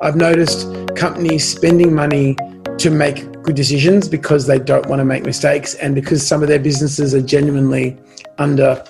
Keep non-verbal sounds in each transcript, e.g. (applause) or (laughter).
I've noticed companies spending money to make good decisions because they don't want to make mistakes and because some of their businesses are genuinely under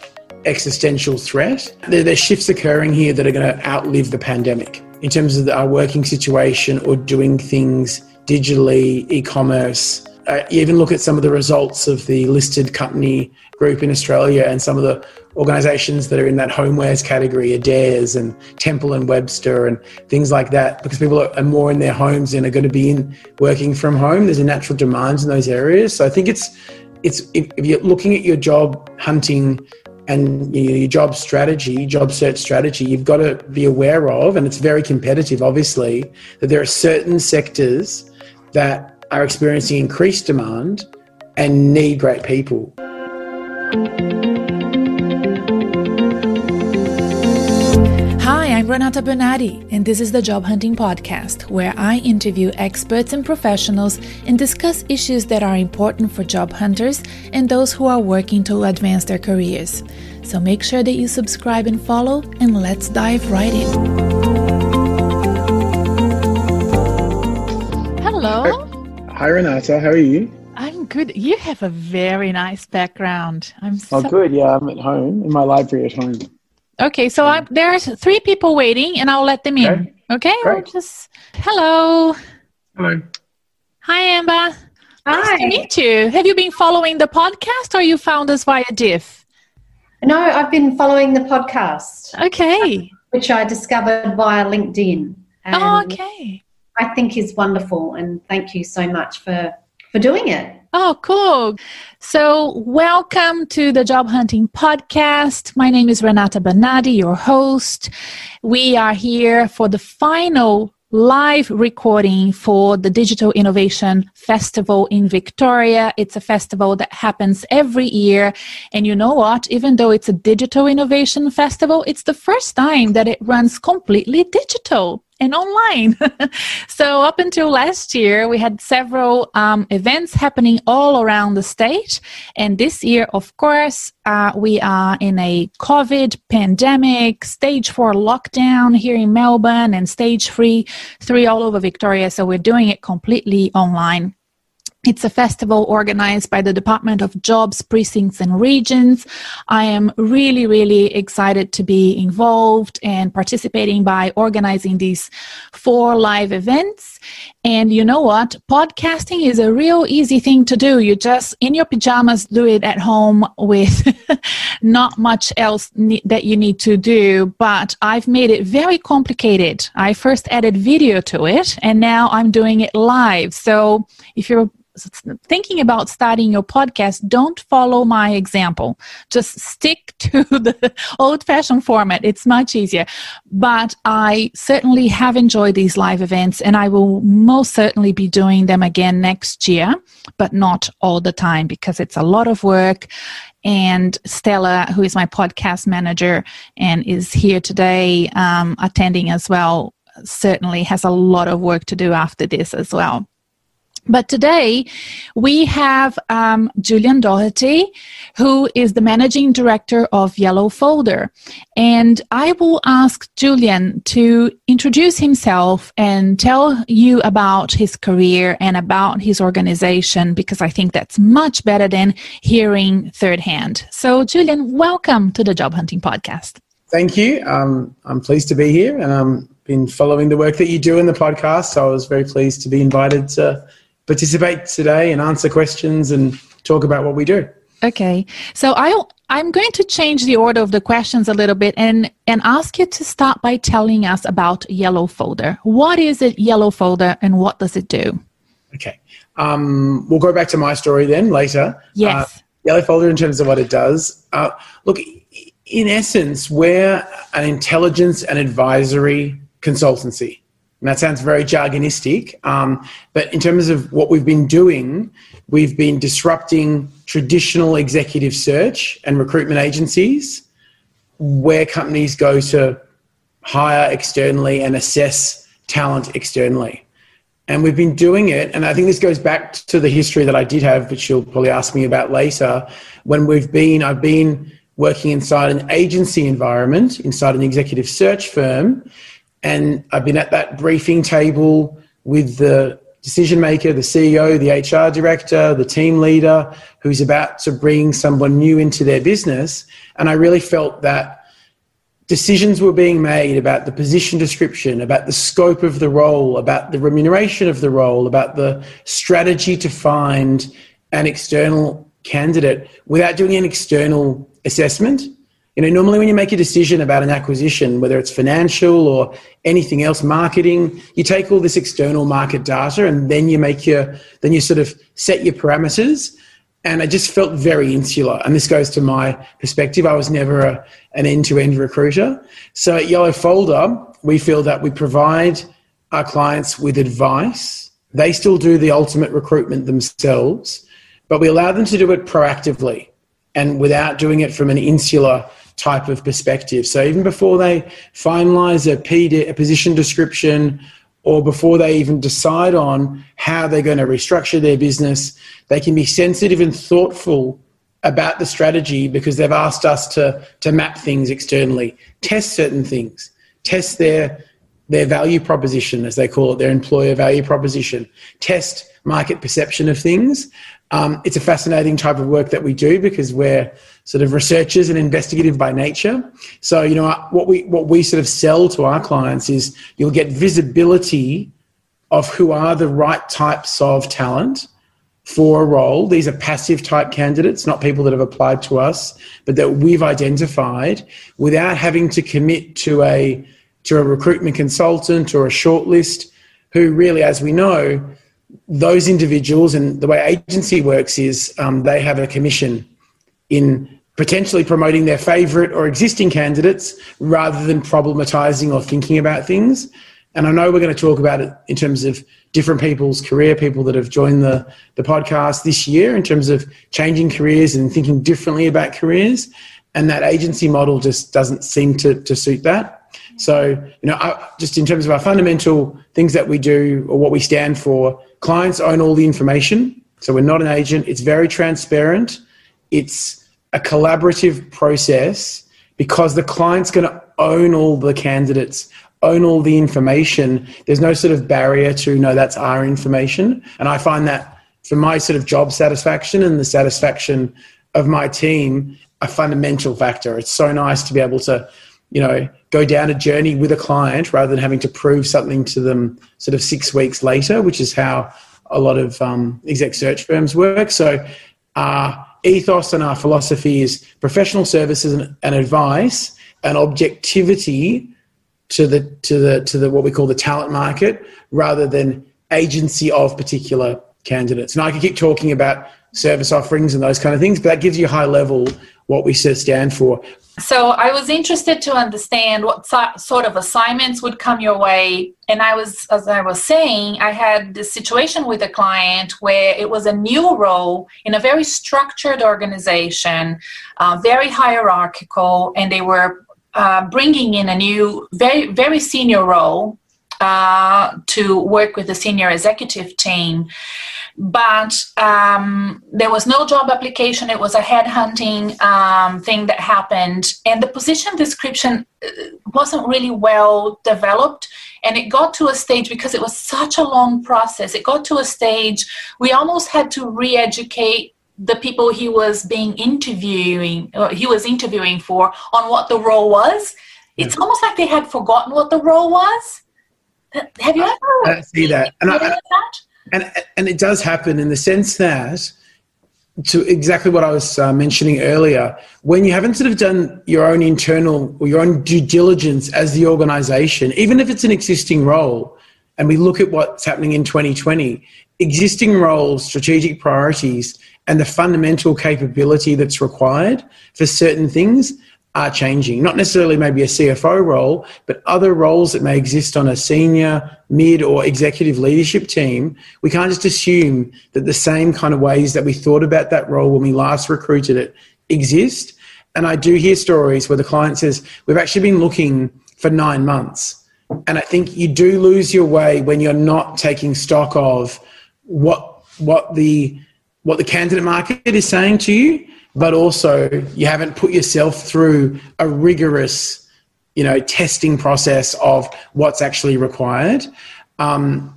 existential threat. There, there's shifts occurring here that are going to outlive the pandemic in terms of our working situation or doing things digitally, e commerce. Uh, you even look at some of the results of the listed company group in Australia and some of the organizations that are in that homewares category, Adairs and Temple and Webster and things like that, because people are more in their homes and are going to be in working from home. There's a natural demand in those areas. So I think it's it's if, if you're looking at your job hunting and your job strategy, job search strategy, you've got to be aware of, and it's very competitive, obviously, that there are certain sectors that are experiencing increased demand and need great people. Hi, I'm Renata Bernarde, and this is the Job Hunting Podcast, where I interview experts and professionals and discuss issues that are important for job hunters and those who are working to advance their careers. So make sure that you subscribe and follow, and let's dive right in. Hello. Hi, Renata. How are you? I'm good. You have a very nice background. I'm oh, so- oh, good. Yeah, I'm at home in my library at home. Okay, so I, there's three people waiting, and I'll let them in. Okay, okay? just hello. Hello. Hi, Amber. Hi. Nice to meet you. Have you been following the podcast, or you found us via Diff? No, I've been following the podcast. Okay. Which I discovered via LinkedIn. oh, okay. I think is wonderful, and thank you so much for for doing it. Oh, cool. So, welcome to the Job Hunting Podcast. My name is Renata Bernarde, your host. We are here for the final live recording for the Digital Innovation Festival in Victoria. It's a festival that happens every year. And you know what? Even though it's a digital innovation festival, it's the first time that it runs completely digital and online. (laughs) so, up until last year, we had several um, events happening all around the state. And this year, of course, uh, we are in a COVID pandemic, stage four lockdown here in Melbourne, and stage three, three all over Victoria. So, we're doing it completely online. It's a festival organized by the Department of Jobs, Precincts and Regions. I am really, really excited to be involved and participating by organizing these four live events. And you know what? Podcasting is a real easy thing to do. You just, in your pajamas, do it at home with (laughs) not much else ne- that you need to do. But I've made it very complicated. I first added video to it and now I'm doing it live. So if you're thinking about starting your podcast, don't follow my example. Just stick (laughs) to the old fashioned format. It's much easier. But I certainly have enjoyed these live events and I will most certainly be doing them again next year, but not all the time because it's a lot of work. And Stella, who is my podcast manager and is here today um, attending as well, certainly has a lot of work to do after this as well. But today we have um, Julian Doherty, who is the managing director of Yellow Folder. And I will ask Julian to introduce himself and tell you about his career and about his organization, because I think that's much better than hearing third hand. So, Julian, welcome to the Job Hunting Podcast. Thank you. Um, I'm pleased to be here and I've been following the work that you do in the podcast. So I was very pleased to be invited to participate today and answer questions and talk about what we do. Okay. So I I'm going to change the order of the questions a little bit and and ask you to start by telling us about Yellow Folder. What is it Yellow Folder and what does it do? Okay. Um, we'll go back to my story then later. Yes. Uh, Yellow Folder in terms of what it does. Uh, look, in essence, we're an intelligence and advisory consultancy. And that sounds very jargonistic. Um, but in terms of what we've been doing, we've been disrupting traditional executive search and recruitment agencies where companies go to hire externally and assess talent externally. And we've been doing it, and I think this goes back to the history that I did have, which you'll probably ask me about later. When we've been, I've been working inside an agency environment, inside an executive search firm, And I've been at that briefing table with the decision maker, the CEO, the HR director, the team leader who's about to bring someone new into their business. And I really felt that decisions were being made about the position description, about the scope of the role, about the remuneration of the role, about the strategy to find an external candidate without doing an external assessment. You know, normally when you make a decision about an acquisition, whether it's financial or anything else, marketing, you take all this external market data and then you make your, then you sort of set your parameters. And I just felt very insular. And this goes to my perspective. I was never a, an end to end recruiter. So at Yellow Folder, we feel that we provide our clients with advice. They still do the ultimate recruitment themselves, but we allow them to do it proactively and without doing it from an insular type of perspective. So even before they finalize a, PD, a position description or before they even decide on how they're going to restructure their business, they can be sensitive and thoughtful about the strategy because they've asked us to, to map things externally, test certain things, test their, their value proposition, as they call it, their employer value proposition, test market perception of things. Um, it's a fascinating type of work that we do because we're sort of researchers and investigative by nature. So, you know, what we what we sort of sell to our clients is you'll get visibility of who are the right types of talent for a role. These are passive type candidates, not people that have applied to us, but that we've identified without having to commit to a to a recruitment consultant or a shortlist who really, as we know, those individuals and the way agency works is um, they have a commission in potentially promoting their favourite or existing candidates rather than problematizing or thinking about things. And I know we're going to talk about it in terms of different people's career, people that have joined the, the podcast this year in terms of changing careers and thinking differently about careers. And that agency model just doesn't seem to, to suit that. So, you know, I, just in terms of our fundamental things that we do or what we stand for, clients own all the information. So we're not an agent. It's very transparent. It's a collaborative process because the client's going to own all the candidates, own all the information. There's no sort of barrier to, no, that's our information. And I find that for my sort of job satisfaction and the satisfaction of my team, a fundamental factor. It's so nice to be able to, you know, go down a journey with a client rather than having to prove something to them sort of six weeks later, which is how a lot of um, exec search firms work. So, our ethos and our philosophy is professional services and, and advice and objectivity to the to the to the what we call the talent market rather than agency of particular candidates. And I could keep talking about service offerings and those kind of things, but that gives you a high level what we stand for. So I was interested to understand what sort of assignments would come your way. And I was, as I was saying, I had this situation with a client where it was a new role in a very structured organization, uh, very hierarchical, and they were uh, bringing in a new, very, very senior role uh, to work with the senior executive team but um, there was no job application. It was a headhunting um, thing that happened, and the position description uh, wasn't really well developed. And it got to a stage because it was such a long process. It got to a stage we almost had to re-educate the people he was being interviewing, uh, he was interviewing for, on what the role was. It's almost like they had forgotten what the role was. Have you ever I see that? And I, that? and and it does happen in the sense that to exactly what I was uh, mentioning earlier, when you haven't sort of done your own internal or your own due diligence as the organization, even if it's an existing role, and we look at what's happening in 2020, existing roles, strategic priorities, and the fundamental capability that's required for certain things are changing. Not necessarily maybe a CFO role, but other roles that may exist on a senior, mid, or executive leadership team. We can't just assume that the same kind of ways that we thought about that role when we last recruited it exist. And I do hear stories where the client says, We've actually been looking for nine months. And I think you do lose your way when you're not taking stock of what what the what the candidate market is saying to you but also you haven't put yourself through a rigorous you know testing process of what's actually required. Um,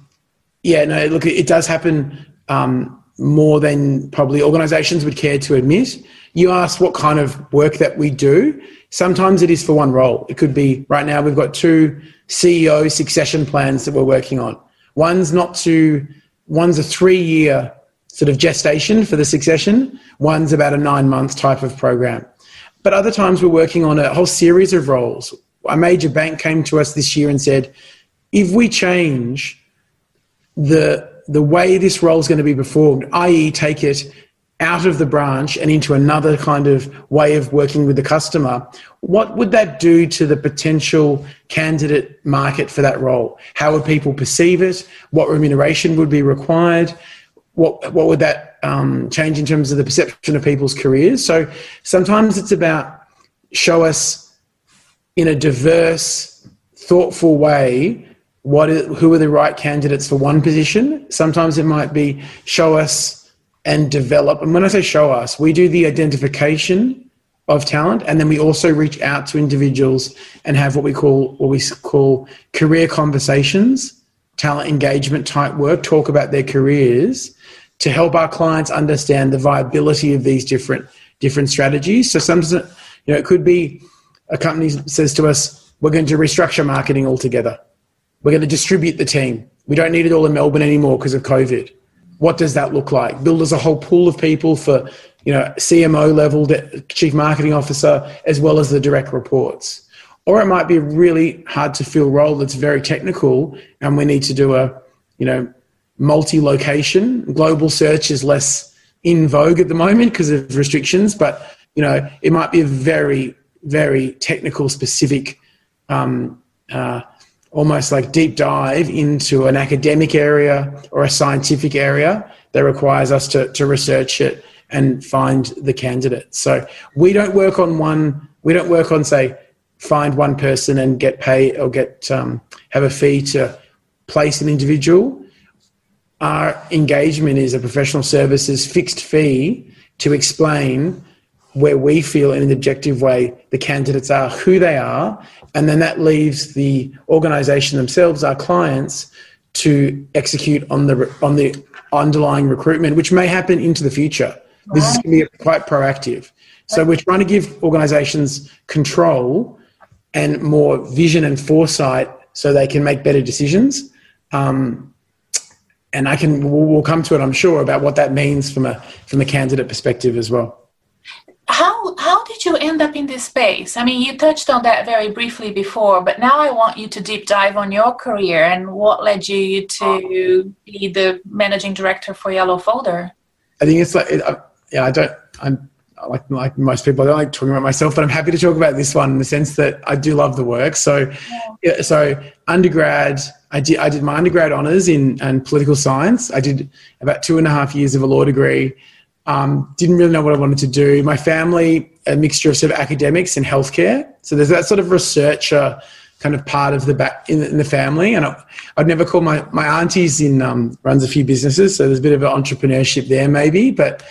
yeah, no, look, it does happen um, more than probably organisations would care to admit. You asked what kind of work that we do. Sometimes it is for one role. It could be right now we've got two CEO succession plans that we're working on. One's not to, one's a three year sort of gestation for the succession. One's about a nine month type of program. But other times we're working on a whole series of roles. A major bank came to us this year and said, if we change the the way this role is going to be performed, i.e., take it out of the branch and into another kind of way of working with the customer, what would that do to the potential candidate market for that role? How would people perceive it? What remuneration would be required? What, what would that um, change in terms of the perception of people's careers? So sometimes it's about show us in a diverse, thoughtful way what is, who are the right candidates for one position. Sometimes it might be show us and develop. And when I say show us, we do the identification of talent, and then we also reach out to individuals and have what we call what we call career conversations, talent engagement type work, talk about their careers to help our clients understand the viability of these different different strategies. So sometimes you know it could be a company says to us, "We're going to restructure marketing altogether." We're going to distribute the team. We don't need it all in Melbourne anymore because of COVID. What does that look like? Build us a whole pool of people for, you know, CMO level, chief marketing officer, as well as the direct reports. Or it might be a really hard to fill role that's very technical, and we need to do a, you know, multi-location. Global search is less in vogue at the moment because of restrictions, but you know, it might be a very, very technical, specific um, uh, almost like deep dive into an academic area or a scientific area that requires us to, to research it and find the candidate. So we don't work on one, we don't work on, say, find one person and get pay or get um, have a fee to place an individual. Our engagement is a professional services fixed fee to explain where we feel in an objective way the candidates are, who they are, and then that leaves the organisation themselves, our clients, to execute on the on the underlying recruitment, which may happen into the future. This is going to be quite proactive. So we're trying to give organisations control and more vision and foresight, so they can make better decisions. Um, and I can we'll, we'll come to it, I'm sure, about what that means from a from a candidate perspective as well how how did you end up in this space? I mean, you touched on that very briefly before, but now I want you to deep dive on your career and what led you to be the managing director for Yellow Folder. I think it's like, it, I, yeah, I don't, I'm like like most people, I don't like talking about myself, but I'm happy to talk about this one in the sense that I do love the work. So, yeah. so undergrad, I did I did my undergrad honors in, in political science. I did about two and a half years of a law degree. Um, didn't really know what I wanted to do. My family, a mixture of sort of academics and healthcare. So there's that sort of researcher kind of part of the back in, in the family. And I, would never call my, my auntie's in, um, runs a few businesses. So there's a bit of an entrepreneurship there maybe, but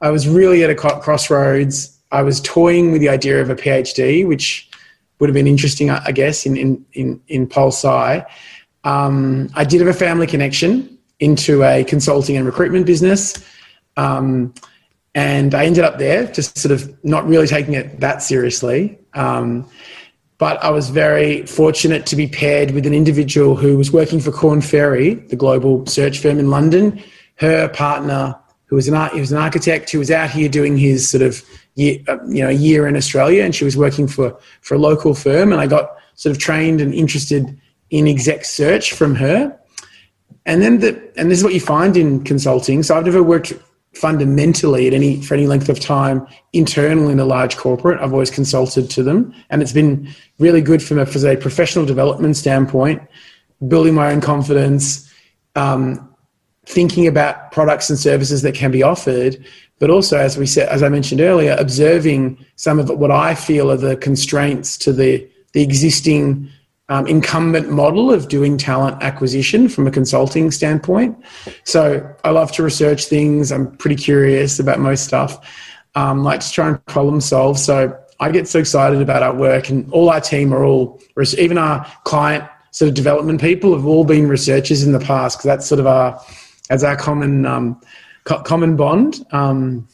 I was really at a crossroads. I was toying with the idea of a PhD, which would have been interesting, I guess, in, in, in, in Pol Sci. Um, I did have a family connection into a consulting and recruitment business. Um, and I ended up there, just sort of not really taking it that seriously. Um, but I was very fortunate to be paired with an individual who was working for Korn Ferry, the global search firm in London. Her partner, who was an art, he was an architect, who was out here doing his sort of year, uh, you know year in Australia, and she was working for for a local firm. And I got sort of trained and interested in exec search from her. And then the and this is what you find in consulting. So I've never worked fundamentally at any for any length of time internal in a large corporate. I've always consulted to them, and it's been really good from a, from a professional development standpoint, building my own confidence, um, thinking about products and services that can be offered, but also as we said, as I mentioned earlier, observing some of what I feel are the constraints to the the existing um, incumbent model of doing talent acquisition from a consulting standpoint. So I love to research things. I'm pretty curious about most stuff. Um, like to try and problem solve. So I get so excited about our work, and all our team are all, even our client sort of development people have all been researchers in the past because that's sort of our, as our common um, co- common bond. Um,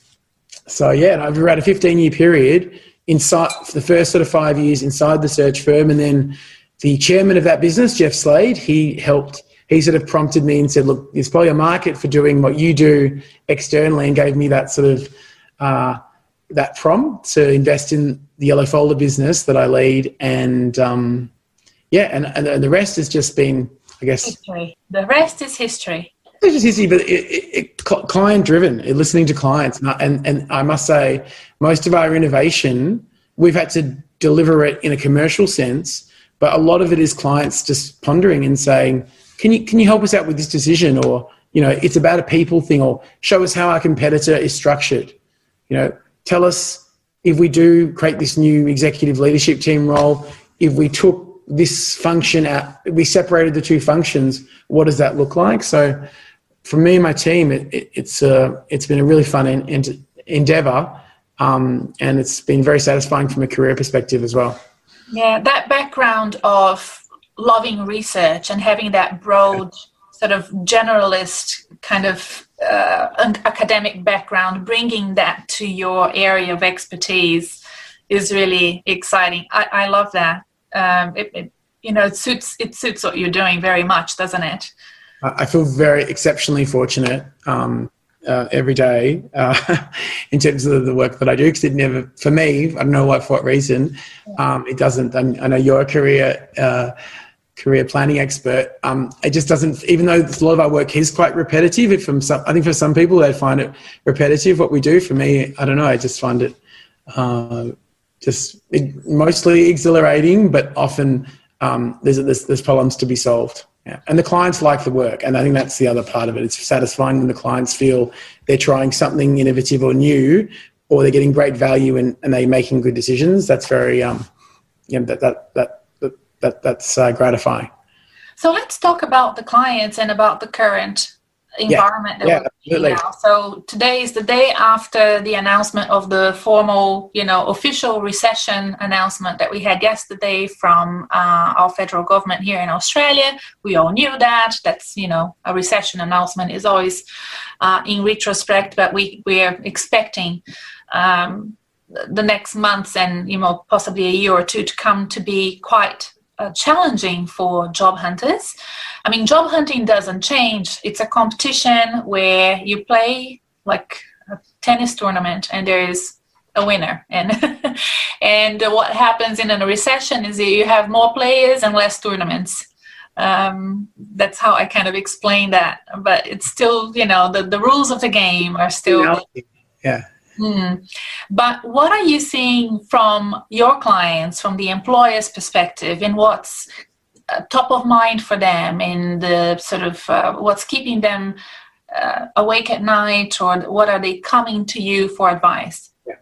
so yeah, and over about a 15 year period, inside the first sort of five years inside the search firm, and then the chairman of that business, Jeff Slade, he helped. He sort of prompted me and said, "Look, there's probably a market for doing what you do externally," and gave me that sort of uh, that prompt to invest in the Yellow Folder business that I lead, and um, yeah, and, and the rest has just been, I guess, history. The rest is history. It's just easy, but it, it, it client driven, listening to clients. And, and, and I must say, most of our innovation, we've had to deliver it in a commercial sense, but a lot of it is clients just pondering and saying, can you, can you help us out with this decision? Or, you know, it's about a people thing, or show us how our competitor is structured. You know, tell us if we do create this new executive leadership team role, if we took this function out, we separated the two functions, what does that look like? So, for me and my team, it, it, it's uh, it's been a really fun endeavor, um, and it's been very satisfying from a career perspective as well. Yeah, that background of loving research and having that broad sort of generalist kind of uh, academic background, bringing that to your area of expertise is really exciting. I, I love that. Um, it, it, you know, it suits it suits what you're doing very much, doesn't it? I feel very exceptionally fortunate um, uh, every day uh, (laughs) in terms of the work that I do because it never, for me, I don't know what for what reason, um, it doesn't. I, I know you're a career uh, career planning expert. Um, it just doesn't, even though a lot of our work is quite repetitive. It from some, I think for some people they find it repetitive what we do. For me, I don't know. I just find it uh, just it, mostly exhilarating, but often um, there's, there's there's problems to be solved. Yeah. And the clients like the work. And I think that's the other part of it. It's satisfying when the clients feel they're trying something innovative or new, or they're getting great value and, and they're making good decisions. That's very, um, you know, that, that, that, that, that that's uh, gratifying. So let's talk about the clients and about the current environment yeah, that yeah, we're now. So today is the day after the announcement of the formal, you know, official recession announcement that we had yesterday from uh, our federal government here in Australia. We all knew that. That's you know a recession announcement is always uh, in retrospect, but we we're expecting. Um, the next months and you know possibly a year or two to come to be quite uh, challenging for job hunters. I mean, job hunting doesn't change. It's a competition where you play like a tennis tournament and there is a winner. And (laughs) and what happens in a recession is that you have more players and less tournaments. Um, that's how I kind of explain that. But it's still, you know, the, the rules of the game are still. Yeah. Mm. But what are you seeing from your clients, from the employer's perspective, in what's uh, top of mind for them, in the sort of uh, what's keeping them uh, awake at night, or what are they coming to you for advice? Yeah.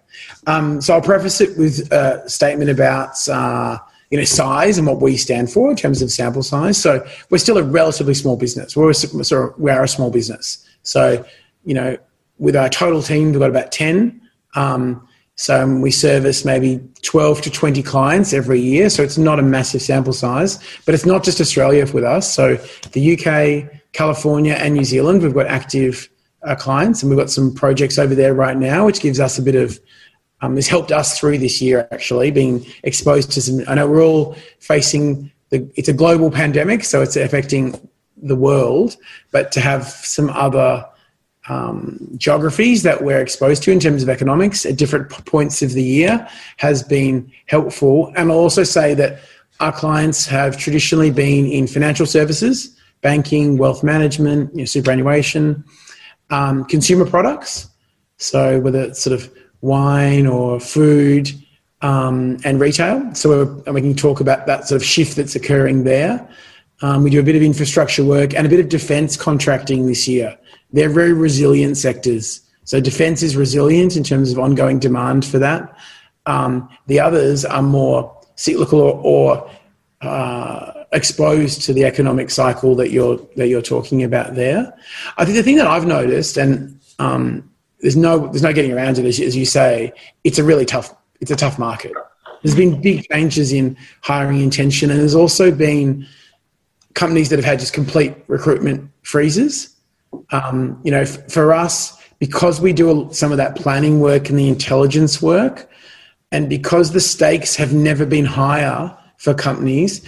Um, so I'll preface it with a statement about uh, you know size and what we stand for in terms of sample size. So we're still a relatively small business. We're a, so we are a small business. So you know with our total team, we've got about 10. Um, so we service maybe 12 to 20 clients every year. So it's not a massive sample size, but it's not just Australia with us. So the UK, California, and New Zealand, we've got active uh, clients and we've got some projects over there right now, which gives us a bit of, um, has helped us through this year actually, being exposed to some, I know we're all facing, the, it's a global pandemic, so it's affecting the world, but to have some other um, geographies that we're exposed to in terms of economics at different points of the year has been helpful. And I'll also say that our clients have traditionally been in financial services, banking, wealth management, you know, superannuation, um, consumer products. So whether it's sort of wine or food um, and retail. So we can talk about that sort of shift that's occurring there. Um, we do a bit of infrastructure work and a bit of defence contracting this year. They're very resilient sectors. So defence is resilient in terms of ongoing demand for that. Um, the others are more cyclical or, or uh, exposed to the economic cycle that you're that you're talking about there. I think the thing that I've noticed, and um, there's no there's no getting around it, as, as you say, it's a really tough it's a tough market. There's been big changes in hiring intention, and there's also been companies that have had just complete recruitment freezes. Um, you know, f- for us, because we do some of that planning work and the intelligence work, and because the stakes have never been higher for companies,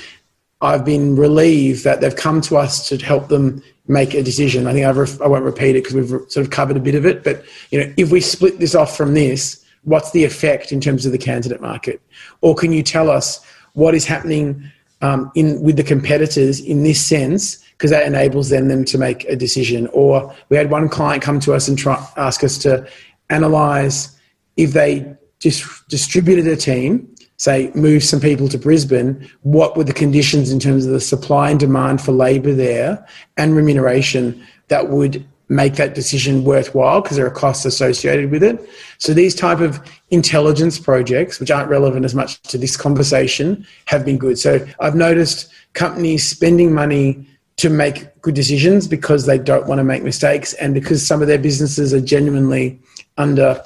I've been relieved that they've come to us to help them make a decision. I think I've I won't repeat it because we've sort of covered a bit of it, but you know, if we split this off from this, what's the effect in terms of the candidate market? Or can you tell us what is happening um, in with the competitors in this sense? Because that enables them, them to make a decision. Or we had one client come to us and try, ask us to analyze if they just distributed a team say move some people to Brisbane, what were the conditions in terms of the supply and demand for labour there and remuneration that would make that decision worthwhile because there are costs associated with it. So these type of intelligence projects, which aren't relevant as much to this conversation, have been good. So I've noticed companies spending money to make good decisions because they don't want to make mistakes and because some of their businesses are genuinely under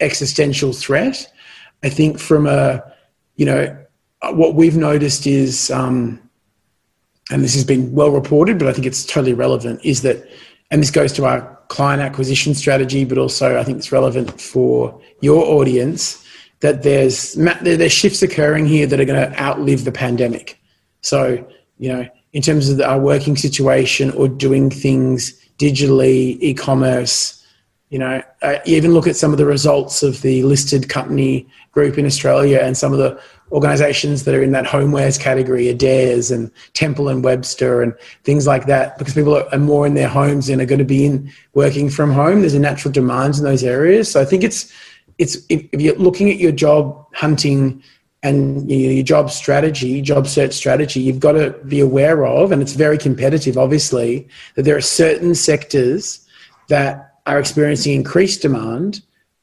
existential threat. I think from a you know, what we've noticed is, um, and this has been well reported, but I think it's totally relevant, is that, and this goes to our client acquisition strategy, but also I think it's relevant for your audience, that there's there's shifts occurring here that are going to outlive the pandemic. So, you know, in terms of our working situation or doing things digitally, e-commerce, you know, uh, you even look at some of the results of the listed company group in Australia and some of the organisations that are in that homewares category, Adairs and Temple and Webster and things like that, because people are more in their homes and are going to be in working from home. There's a natural demand in those areas. So I think it's it's if you're looking at your job hunting and your job strategy, job search strategy, you've got to be aware of, and it's very competitive, obviously, that there are certain sectors that are experiencing increased demand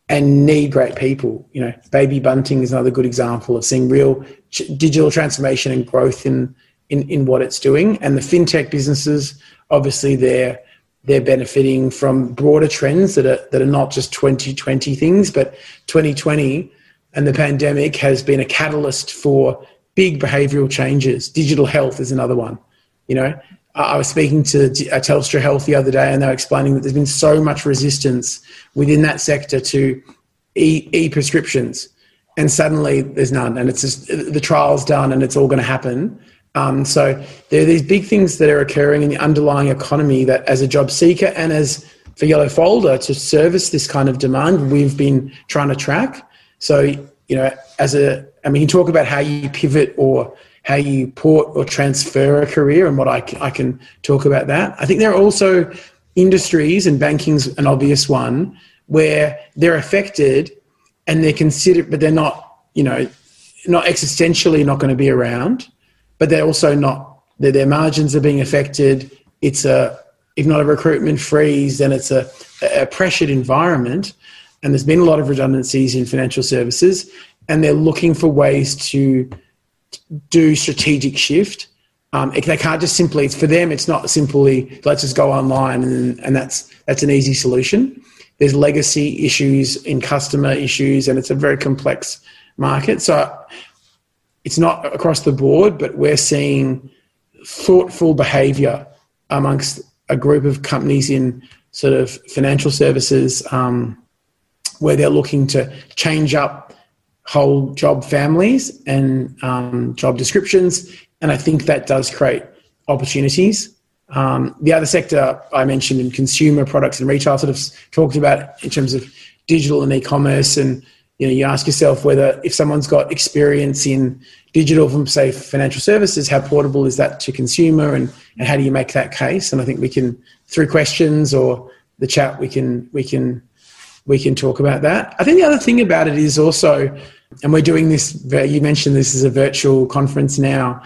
and need great people. You know, baby bunting is another good example of seeing real digital transformation and growth in, in in what it's doing. And the fintech businesses, obviously, they're they're benefiting from broader trends that are that are not just 2020 things, but 2020 and the pandemic has been a catalyst for big behavioural changes. Digital health is another one. You know, I was speaking to uh, Telstra Health the other day, and they were explaining that there's been so much resistance within that sector to e prescriptions, and suddenly there's none, and it's just the trial's done, and it's all going to happen. Um, so there are these big things that are occurring in the underlying economy that, as a job seeker and as for Yellow Folder to service this kind of demand, we've been trying to track. So you know, as a, I mean, you talk about how you pivot or how you port or transfer a career and what I, I can talk about that. I think there are also industries, and banking's an obvious one, where they're affected and they're considered, but they're not, you know, not existentially not going to be around, but they're also not, their, their margins are being affected. It's a, if not a recruitment freeze, then it's a, a pressured environment. And there's been a lot of redundancies in financial services, and they're looking for ways to do strategic shift. Um, they can't just simply for them. It's not simply let's just go online and and that's that's an easy solution. There's legacy issues in customer issues, and it's a very complex market. So it's not across the board, but we're seeing thoughtful behaviour amongst a group of companies in sort of financial services um, where they're looking to change up whole job families and um, job descriptions. And I think that does create opportunities. Um, the other sector I mentioned in consumer products and retail sort of talked about in terms of digital and e-commerce and you know you ask yourself whether if someone's got experience in digital from say financial services how portable is that to consumer and, and how do you make that case and i think we can through questions or the chat we can we can we can talk about that i think the other thing about it is also and we're doing this, you mentioned this is a virtual conference now.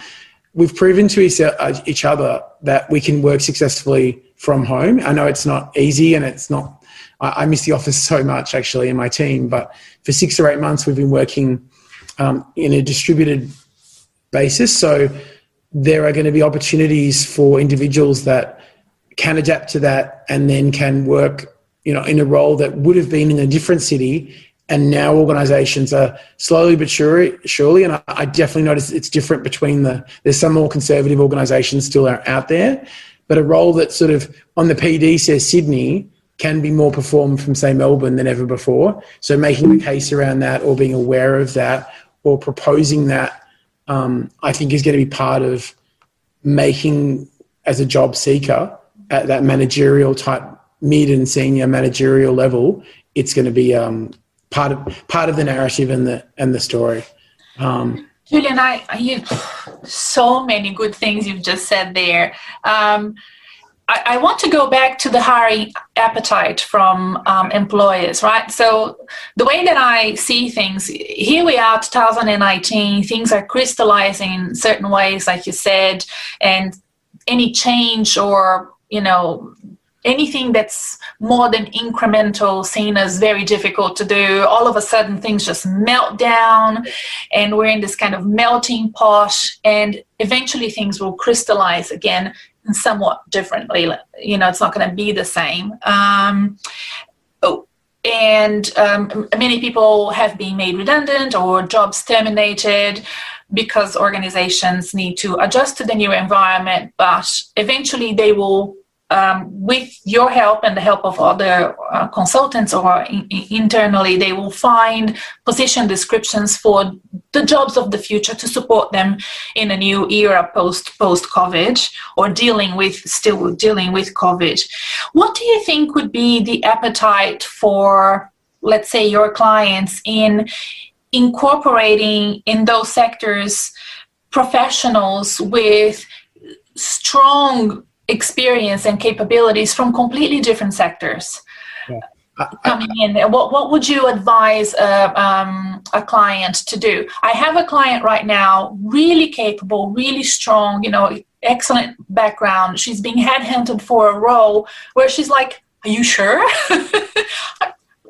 We've proven to each other that we can work successfully from home. I know it's not easy and it's not, I miss the office (laughs) so much actually in my team, but for six or eight months we've been working um, in a distributed basis. So there are going to be opportunities for individuals that can adapt to that and then can work you know in a role that would have been in a different city and now organizations are slowly but surely, surely and I, definitely notice it's different between the there's some more conservative organizations still are out there but a role that sort of on the pd says sydney can be more performed from say melbourne than ever before. So making the case around that or being aware of that or proposing that um, i think is going to be part of making as a job seeker at that managerial type mid and senior managerial level it's going to be um, part of part of the narrative and the and the story. Um, Julian, I you so many good things you've just said there. Um, I, I, want to go back to the hiring appetite from um, employers, right? So the way that I see things, here we are, 2019. Things are crystallizing in certain ways, like you said, and any change or you know anything that's more than incremental seen as very difficult to do all of a sudden things just melt down and we're in this kind of melting pot and eventually things will crystallize again and somewhat differently you know it's not going to be the same. Um, oh, and um, many people have been made redundant or jobs terminated because organizations need to adjust to the new environment but eventually they will um, with your help and the help of other uh, consultants or in, in, internally, they will find position descriptions for the jobs of the future to support them in a new era post post COVID or dealing with still dealing with COVID. What do you think would be the appetite for, let's say, your clients in incorporating in those sectors professionals with strong experience and capabilities from completely different sectors. Yeah. coming in what, what would you advise a, um, a client to do? I have a client right now really capable really strong you know excellent background. She's being headhunted for a role where she's like are you sure? (laughs)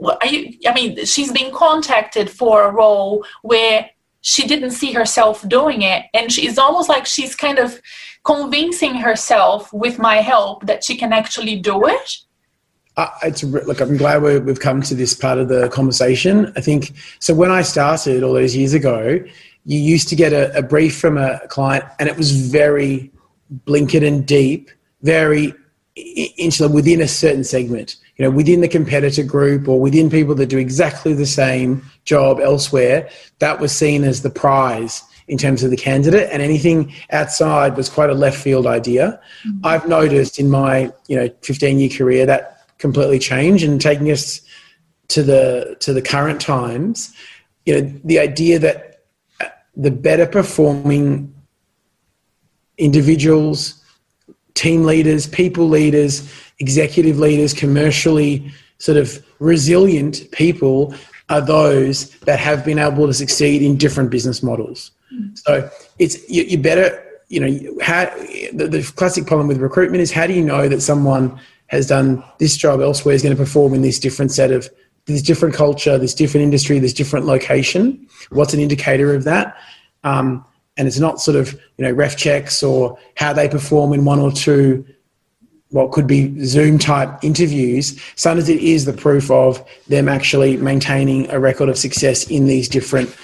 Are you i mean she's being contacted for a role where she didn't see herself doing it. And she's almost like she's kind of convincing herself with my help that she can actually do it. Uh, it's look i'm glad we have come to this part of the conversation. I think so when i started all those years ago you used to get a, a brief from a client and it was very blinkered and deep very insular within a certain segment you know, within the competitor group or within people that do exactly the same job elsewhere, that was seen as the prize in terms of the candidate and anything outside was quite a left field idea. Mm-hmm. I've noticed in my, you know, 15 year career that completely changed and taking us to the to the current times, you know, the idea that the better performing individuals, team leaders, people leaders executive leaders, commercially sort of resilient people are those that have been able to succeed in different business models. Mm. So it's you, you, better you know how the, the classic problem with recruitment is how do you know that someone has done this job elsewhere is going to perform in this different set of this different culture, this different industry, this different location. What's an indicator of that? Um, and it's not sort of you know ref checks or how they perform in one or two what could be Zoom type interviews, sometimes it is the proof of them actually maintaining a record of success in these different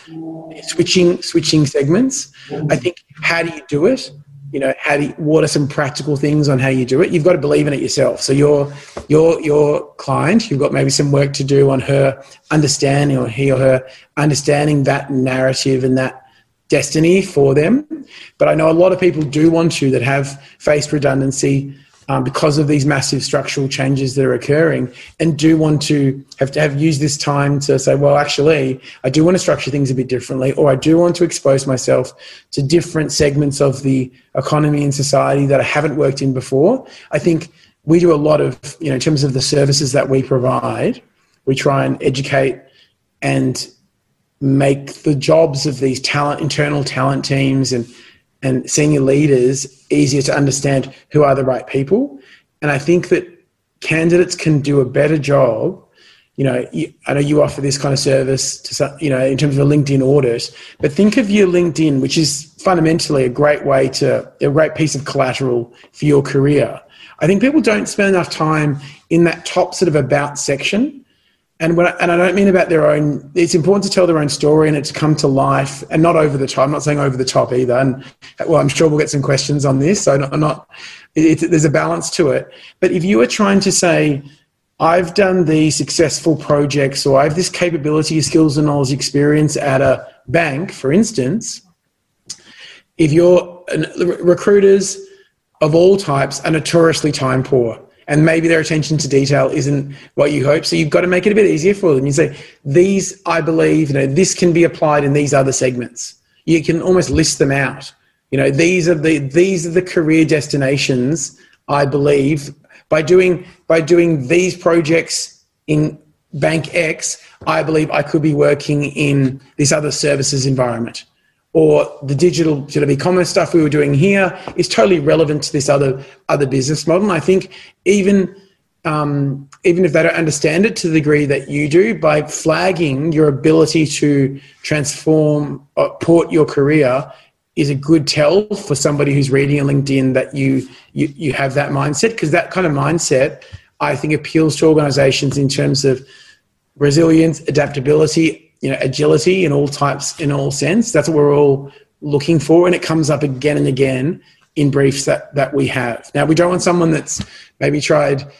switching switching segments. I think how do you do it? You know, how do you, what are some practical things on how you do it? You've got to believe in it yourself. So your your your client, you've got maybe some work to do on her understanding or he or her understanding that narrative and that destiny for them. But I know a lot of people do want to that have faced redundancy um, because of these massive structural changes that are occurring and do want to have to have used this time to say, well, actually, I do want to structure things a bit differently, or I do want to expose myself to different segments of the economy and society that I haven't worked in before. I think we do a lot of, you know, in terms of the services that we provide, we try and educate and make the jobs of these talent, internal talent teams and and senior leaders easier to understand who are the right people. And I think that candidates can do a better job. You know, I know you offer this kind of service to some, you know, in terms of LinkedIn audit, but think of your LinkedIn, which is fundamentally a great way to, a great piece of collateral for your career. I think people don't spend enough time in that top sort of about section and when I, and I don't mean about their own. It's important to tell their own story and it to come to life, and not over the top. I'm not saying over the top either. And well, I'm sure we'll get some questions on this. So I'm not. There's a balance to it. But if you are trying to say, I've done these successful projects, or I have this capability, skills, and knowledge, experience at a bank, for instance. If you're recruiters of all types are notoriously time poor and maybe their attention to detail isn't what you hope. So you've got to make it a bit easier for them. You say, these, I believe, you know, this can be applied in these other segments. You can almost list them out. You know, these are the these are the career destinations I believe by doing by doing these projects in Bank X, I believe I could be working in this other services environment or the digital sort of e-commerce stuff we were doing here is totally relevant to this other other business model. And I think even um, even if they don't understand it to the degree that you do, by flagging your ability to transform or uh, port your career is a good tell for somebody who's reading a LinkedIn that you you, you have that mindset because that kind of mindset I think appeals to organizations in terms of resilience, adaptability, you know agility in all types in all sense. That's what we're all looking for and it comes up again and again in briefs that that we have. Now we don't want someone that's maybe tried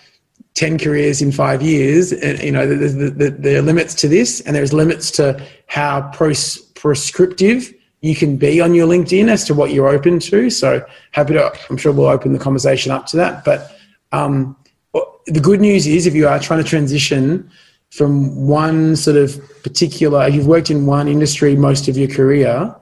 10 careers in five years and you know the, the, there are limits to this and there's limits to how pros, prescriptive you can be on your linkedin as to what you're open to. So happy to i'm sure we'll open the conversation up to that. But um, the good news is if you are trying to transition from one sort of particular, you've worked in one industry most of your career,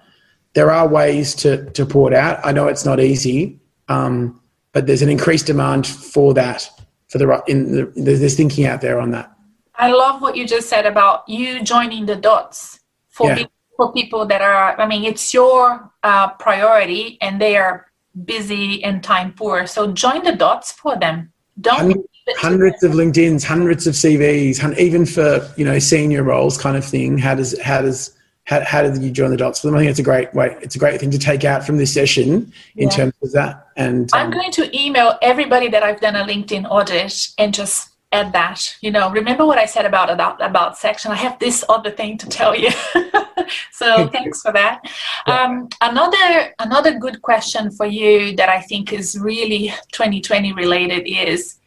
there are ways to, to port out. I know it's not easy, um, but there's an increased demand for that. For the, in the, there's thinking out there on that. I love what you just said about you joining the dots for yeah. people, for people that are. I mean, it's your uh, priority, and they are busy and time poor. So join the dots for them. Don't hundreds of LinkedIn's, hundreds of CVs, even for you know senior roles, kind of thing. How does how does how, how did you join the dots for them? I think it's a great way. It's a great thing to take out from this session in yeah. terms of that. And um, I'm going to email everybody that I've done a LinkedIn audit and just add that. You know, remember what I said about about about section? I have this other thing to tell you. (laughs) so thanks for that. Um, another another good question for you that I think is really 2020 related is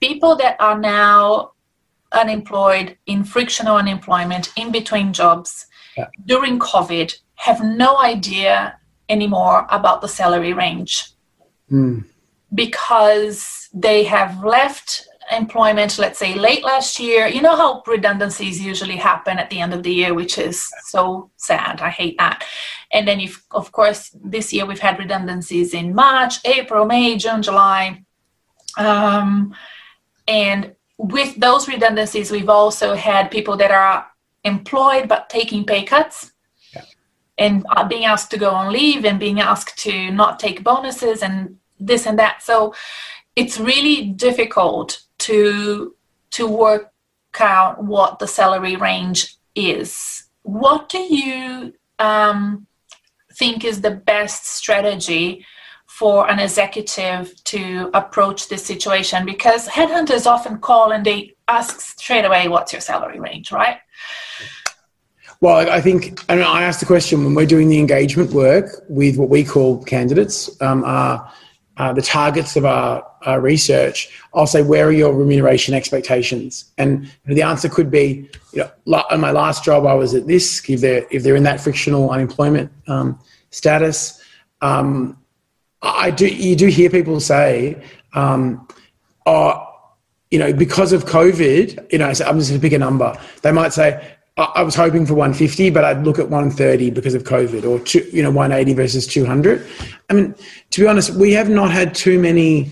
people that are now unemployed in frictional unemployment in between jobs yeah. during covid have no idea anymore about the salary range. Mm. because they have left employment let's say late last year. You know how redundancies usually happen at the end of the year which is so sad. I hate that. And then if of course this year we've had redundancies in march april may june july. Um, and with those redundancies, we've also had people that are employed but taking pay cuts yeah. and being asked to go on leave and being asked to not take bonuses and this and that. So it's really difficult to to work out what the salary range is. What do you um, think is the best strategy for an executive to approach this situation because headhunters often call and they ask straight away what's your salary range? right? Well i think mean, I asked the question when we're doing the engagement work with what we call candidates um, are, are the targets of our, our research i'll say where are your remuneration expectations? And the answer could be you know on my last job i was at this if they're if they're in that frictional unemployment um, status. Um, I do. You do hear people say, um, "Oh, you know, because of COVID, you know." I'm just going to pick a number. They might say, "I was hoping for 150, but I'd look at 130 because of COVID, or two, you know, 180 versus 200." I mean, to be honest, we have not had too many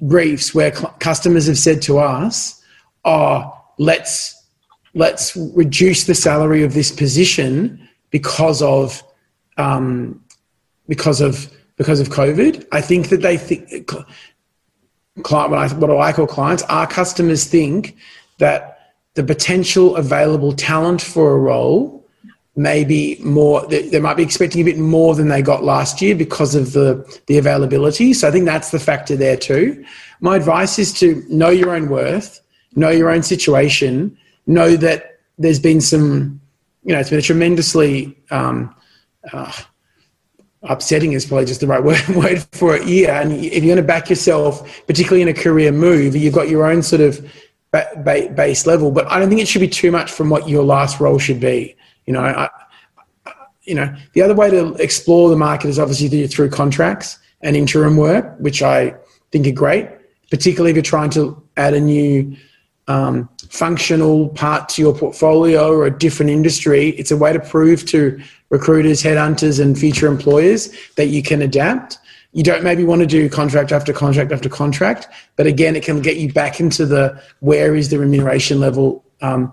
briefs where cl- customers have said to us, "Oh, let's let's reduce the salary of this position because of um, because of." Because of COVID. I think that they think, client, what I, what I call clients, our customers think that the potential available talent for a role may be more, they, they might be expecting a bit more than they got last year because of the, the availability. So I think that's the factor there too. My advice is to know your own worth, know your own situation, know that there's been some, you know, it's been a tremendously um, uh, upsetting is probably just the right (laughs) word, word for it yeah And if you're going to back yourself, particularly in a career move, you've got your own sort of ba- ba- base level. But I don't think it should be too much from what your last role should be. You know, I, you know, the other way to explore the market is obviously through contracts and interim work, which I think are great, particularly if you're trying to add a new um, functional part to your portfolio or a different industry. It's a way to prove to recruiters, headhunters, and future employers that you can adapt. You don't maybe want to do contract after contract after contract, but again, it can get you back into the where is the remuneration level um,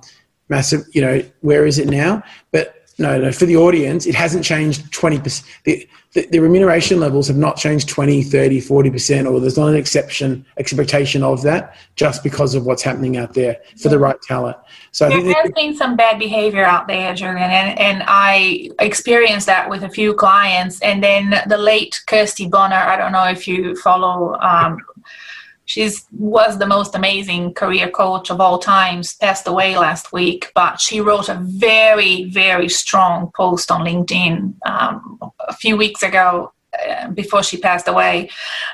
massive, you know, where is it now? But no, no, for the audience, it hasn't changed 20%. The, the, the, remuneration levels have not changed 20, 30, 40%, or there's not an exception, expectation of that just because of what's happening out there for the right talent. So there has been some bad behavior out there, Julian, and, and I experienced that with a few clients. And then the late Kirsty Bonner, I don't know if you follow um, she was the most amazing career coach of all times passed away last week but she wrote a very very strong post on linkedin um, a few weeks ago uh, before she passed away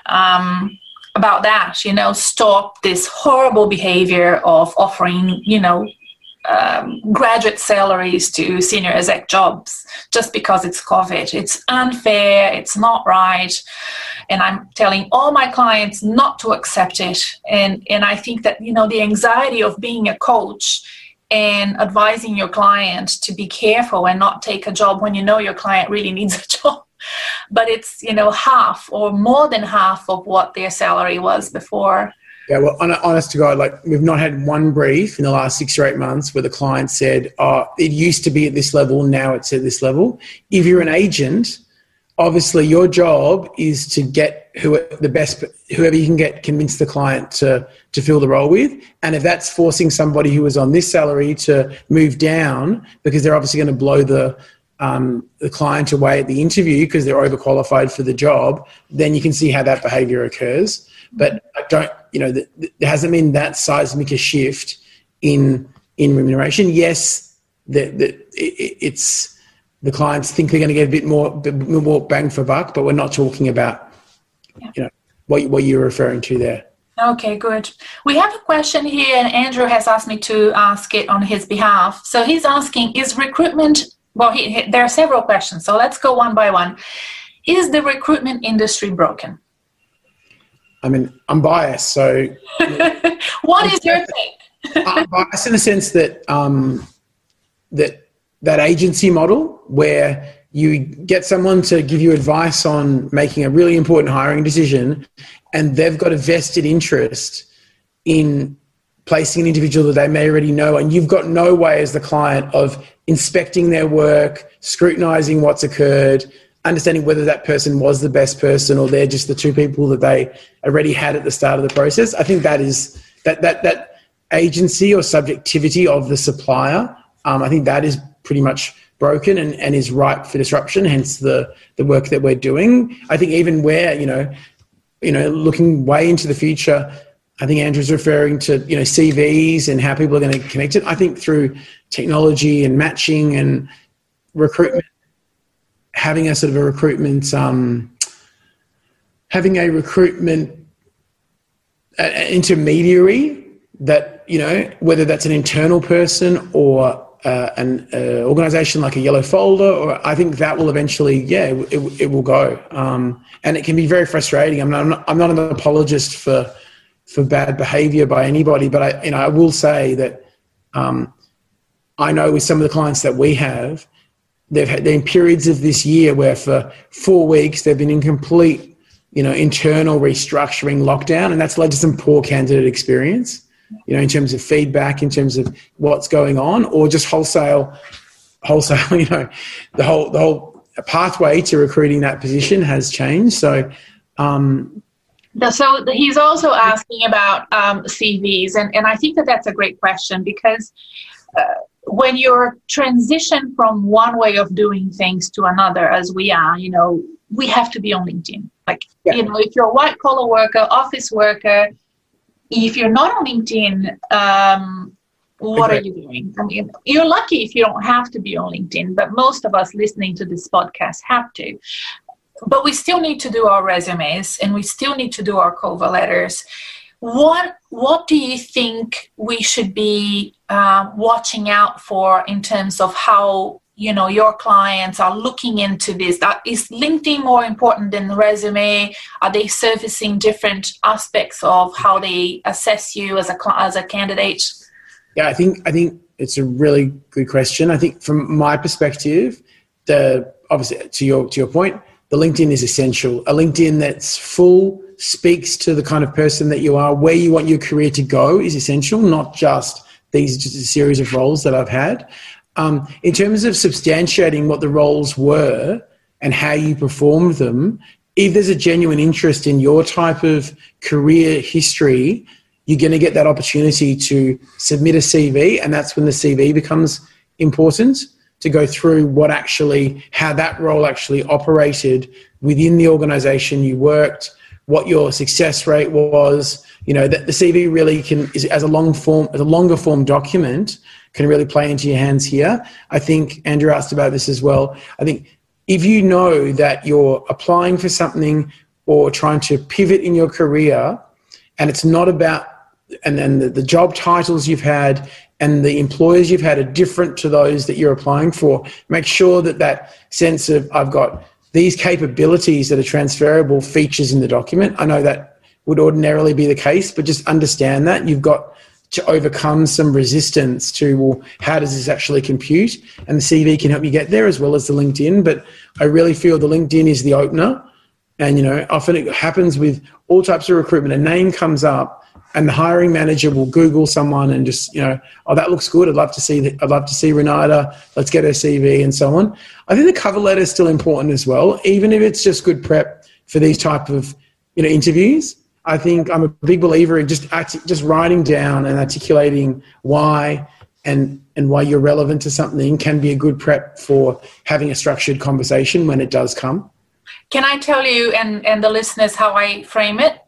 um, about that you know stop this horrible behavior of offering you know um, graduate salaries to senior exec jobs just because it's COVID. It's unfair, it's not right. And I'm telling all my clients not to accept it. And, and I think that, you know, the anxiety of being a coach and advising your client to be careful and not take a job when you know your client really needs a (laughs) job but it's you know half or more than half of what their salary was before yeah, well, honest to God, like we've not had one brief in the last six or eight months where the client said, "Oh, it used to be at this level, now it's at this level." If you're an agent, obviously your job is to get who the best, whoever you can get, convince the client to to fill the role with, and if that's forcing somebody who is on this salary to move down because they're obviously going to blow the um, the client away at the interview because they're overqualified for the job, then you can see how that behaviour occurs. But I don't, you know, the, the, there hasn't been that seismic a shift in in remuneration. Yes, that it, it's the clients think they're going to get a bit more bit more bang for buck, but we're not talking about, yeah. you know, what what you're referring to there. Okay, good. We have a question here, and Andrew has asked me to ask it on his behalf. So he's asking: Is recruitment? Well, he, he, there are several questions, so let's go one by one. Is the recruitment industry broken? I mean, I'm biased, so. (laughs) what is your take? (laughs) I'm biased in the sense that um, that that agency model where you get someone to give you advice on making a really important hiring decision, and they've got a vested interest in placing an individual that they may already know, and you've got no way as the client of inspecting their work, scrutinizing what's occurred, understanding whether that person was the best person or they're just the two people that they already had at the start of the process. I think that is that that that agency or subjectivity of the supplier. Um, I think that is pretty much broken and, and is ripe for disruption. Hence the the work that we're doing. I think even where you know you know looking way into the future. I think Andrew's referring to you know CVs and how people are going to connect it. I think through technology and matching and recruitment having a sort of a recruitment, um, having a recruitment intermediary that you know whether that's an internal person or uh, an uh, organization like a yellow folder or i think that will eventually yeah it, it will go. Um, and it can be very frustrating. I'm not, I'm not an apologist for for bad behavior by anybody but i you know i will say that um, i know with some of the clients that we have they've had in periods of this year where for four weeks they've been in complete, you know, internal restructuring lockdown, and that's led to some poor candidate experience. You know, in terms of feedback, in terms of what's going on, or just wholesale, wholesale. (laughs) You know, the whole the whole pathway to recruiting that position has changed. So. Um, so he's also asking about um, CVs, and, and I think that that's a great question because uh, when you're transition from one way of doing things to another, as we are, you know, we have to be on LinkedIn. Like, yeah. you know, if you're a white collar worker, office worker, if you're not on LinkedIn, um, what are you doing? I mean, you're lucky if you don't have to be on LinkedIn, but most of us listening to this podcast have to. But we still need to do our resumes and we still need to do our cover letters. What What do you think we should be uh, watching out for in terms of how you know your clients are looking into this is linkedin more important than the resume are they surfacing different aspects of how they assess you as a as a candidate yeah, I think I think it's a really good question. I think from my perspective, the obviously to your to your point, the LinkedIn is essential. A LinkedIn that's full speaks to the kind of person that you are, where you want your career to go is essential, not just these just a series of roles that I've had. Um, in terms of substantiating what the roles were and how you performed them, if there's a genuine interest in your type of career history you're going to get that opportunity to submit a CV, and that's when the CV becomes important to go through what actually, how that role actually operated within the organization you worked, what your success rate was. You know, that the CV really can, is, as a long form, as a longer form document, can really play into your hands here. I think Andrew asked about this as well. I think if you know that you're applying for something or trying to pivot in your career, and it's not about and then the, the job titles you've had and the employers you've had are different to those that you're applying for. Make sure that that sense of I've got these capabilities that are transferable features in the document. I know that would ordinarily be the case, but just understand that you've got to overcome some resistance to well, how does this actually compute? And the CV can help you get there as well as the LinkedIn. But I really feel the LinkedIn is the opener. And you know, often it happens with all types of recruitment. A name comes up and the hiring manager will Google someone and just you know, oh that looks good. I'd love to see that. I'd love to see Renata. Let's get her CV and so on. I think the cover letter is still important as well, even if it's just good prep for these type of you know interviews. I think I'm a big believer in just just writing down and articulating why and and why you're relevant to something can be a good prep for having a structured conversation when it does come. Can I tell you and and the listeners how I frame it?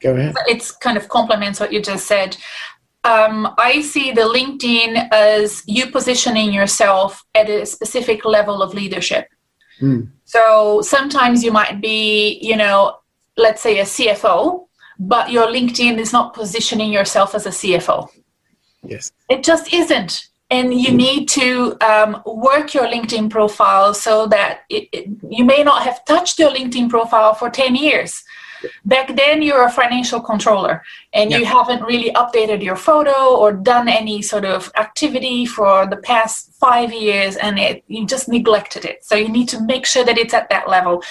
Go ahead. It's kind of complements what you just said. Um, I see the LinkedIn as you positioning yourself at a specific level of leadership. Mm. So sometimes you might be, you know, let's say a CFO, but your LinkedIn is not positioning yourself as a CFO. Yes. It just isn't. And you need to um, work your LinkedIn profile so that it, it, you may not have touched your LinkedIn profile for 10 years. Back then you're a financial controller and yeah. you haven't really updated your photo or done any sort of activity for the past five years and it, you just neglected it. So you need to make sure that it's at that level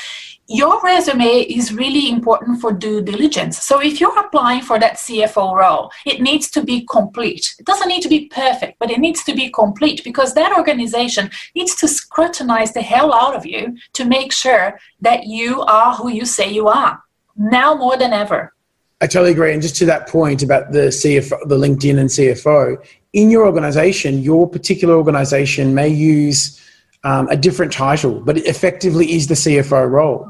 your resume is really important for due diligence. So if you're applying for that CFO role, it needs to be complete. It doesn't need to be perfect, but it needs to be complete because that organization needs to scrutinize the hell out of you to make sure that you are who you say you are now more than ever. I totally agree. And just to that point about the CFO, the LinkedIn and CFO, in your organization, your particular organization may use um, a different title, but it effectively is the CFO role.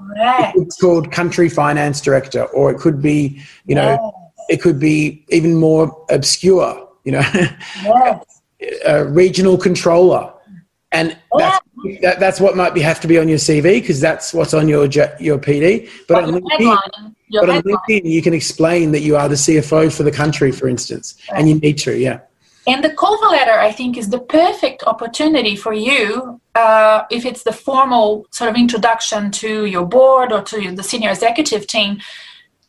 It's called country finance director, or it could be, you know, yes. it could be even more obscure, you know, (laughs) yes. a regional controller. And that's that, that's what might be have to be on your CV because that's what's on your your PD. But, on LinkedIn, but on LinkedIn, you can explain that you are the CFO for the country, for instance, right. and you need to, yeah. And the cover letter, I think, is the perfect opportunity for you uh, if it's the formal sort of introduction to your board or to the senior executive team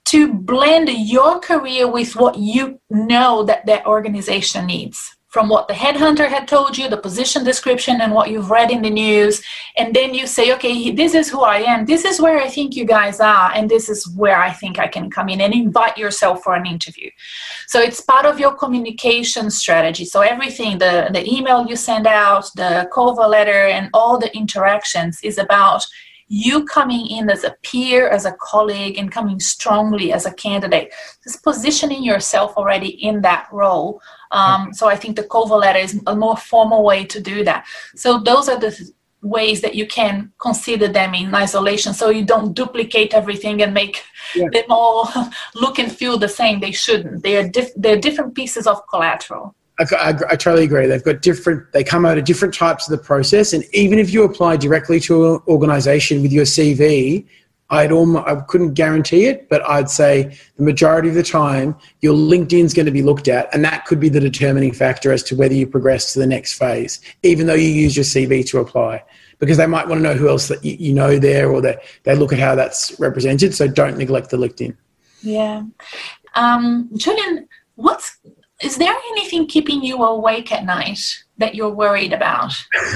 to blend your career with what you know that that organization needs from what the headhunter had told you, the position description, and what you've read in the news. And then you say, okay, this is who I am. This is where I think you guys are. And this is where I think I can come in and invite yourself for an interview. So it's part of your communication strategy. So everything, the, the email you send out, the cover letter, and all the interactions is about you coming in as a peer, as a colleague, and coming strongly as a candidate. Just positioning yourself already in that role. Um, so I think the cover letter is a more formal way to do that. So those are the ways that you can consider them in isolation so you don't duplicate everything and make yeah. them all (laughs) look and feel the same they shouldn't they are, diff- they're different pieces of collateral I, I, I, totally agree. They've got different, they come out of different types of the process. And even if you apply directly to an organization with your CV, I'd almost, I couldn't guarantee it, but I'd say the majority of the time, your LinkedIn's going to be looked at, and that could be the determining factor as to whether you progress to the next phase, even though you use your CV to apply, because they might want to know who else that you, know there, or they they look at how that's represented. So don't neglect the LinkedIn. Yeah, um, Julian, what's is there anything keeping you awake at night that you're worried about?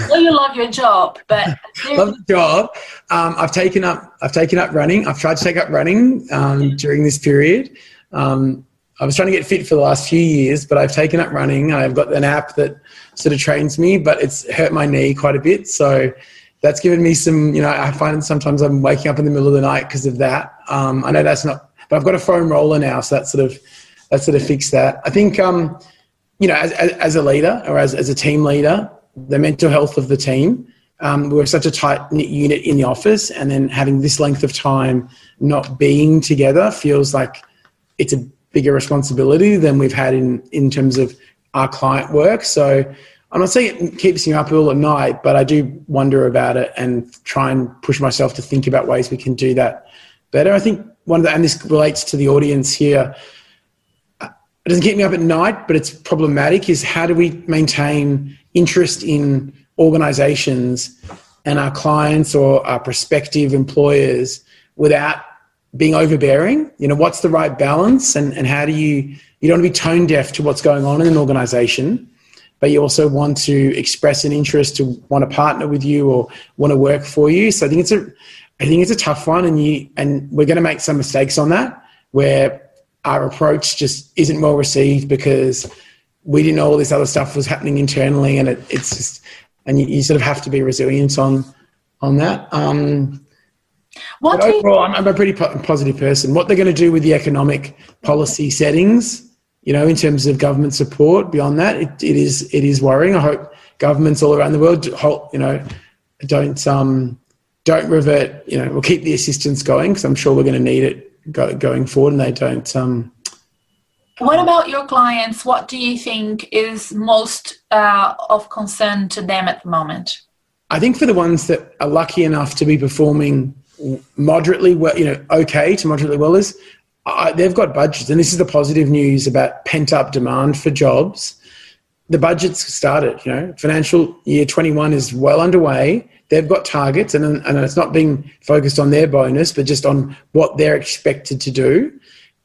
Well, you love your job, but (laughs) love the job. Um, I've taken up I've taken up running. I've tried to take up running um, during this period. Um, I was trying to get fit for the last few years, but I've taken up running. I've got an app that sort of trains me, but it's hurt my knee quite a bit. So that's given me some, you know, I find sometimes I'm waking up in the middle of the night because of that. Um, I know that's not, but I've got a foam roller now, so that sort of that sort of fix that. I think, um, you know, as, as, a leader or as, as a team leader, the mental health of the team. Um, we're such a tight knit unit in the office, and then having this length of time not being together feels like it's a bigger responsibility than we've had in in terms of our client work. So I'm not saying it keeps me up all at night, but I do wonder about it and try and push myself to think about ways we can do that better. I think one of the, and this relates to the audience here it doesn't keep me up at night, but it's problematic is how do we maintain interest in organizations and our clients or our prospective employers without being overbearing? You know, what's the right balance and, and how do you, you don't want to be tone deaf to what's going on in an organization, but you also want to express an interest to want to partner with you or want to work for you. So I think it's a, I think it's a tough one and you, and we're going to make some mistakes on that where our approach just isn't well received because we didn't know all this other stuff was happening internally, and it, it's just and you, you, sort of have to be resilient on on that. Um, what overall, I'm, I'm, a pretty positive person. What they're going to do with the economic policy settings, you know, in terms of government support beyond that, it, it is it is worrying. I hope governments all around the world, you know, don't um, don't revert. You know, we'll keep the assistance going because I'm sure we're going to need it go, going forward and they don't um, what about your clients? What do you think is most uh, of concern to them at the moment? I think for the ones that are lucky enough to be performing moderately well you know okay to moderately well is uh, they've got budgets and this is the positive news about pent up demand for jobs. The budget's started you know. Financial year 21 is well underway they've got targets and, and it's not being focused on their bonus, but just on what they're expected to do.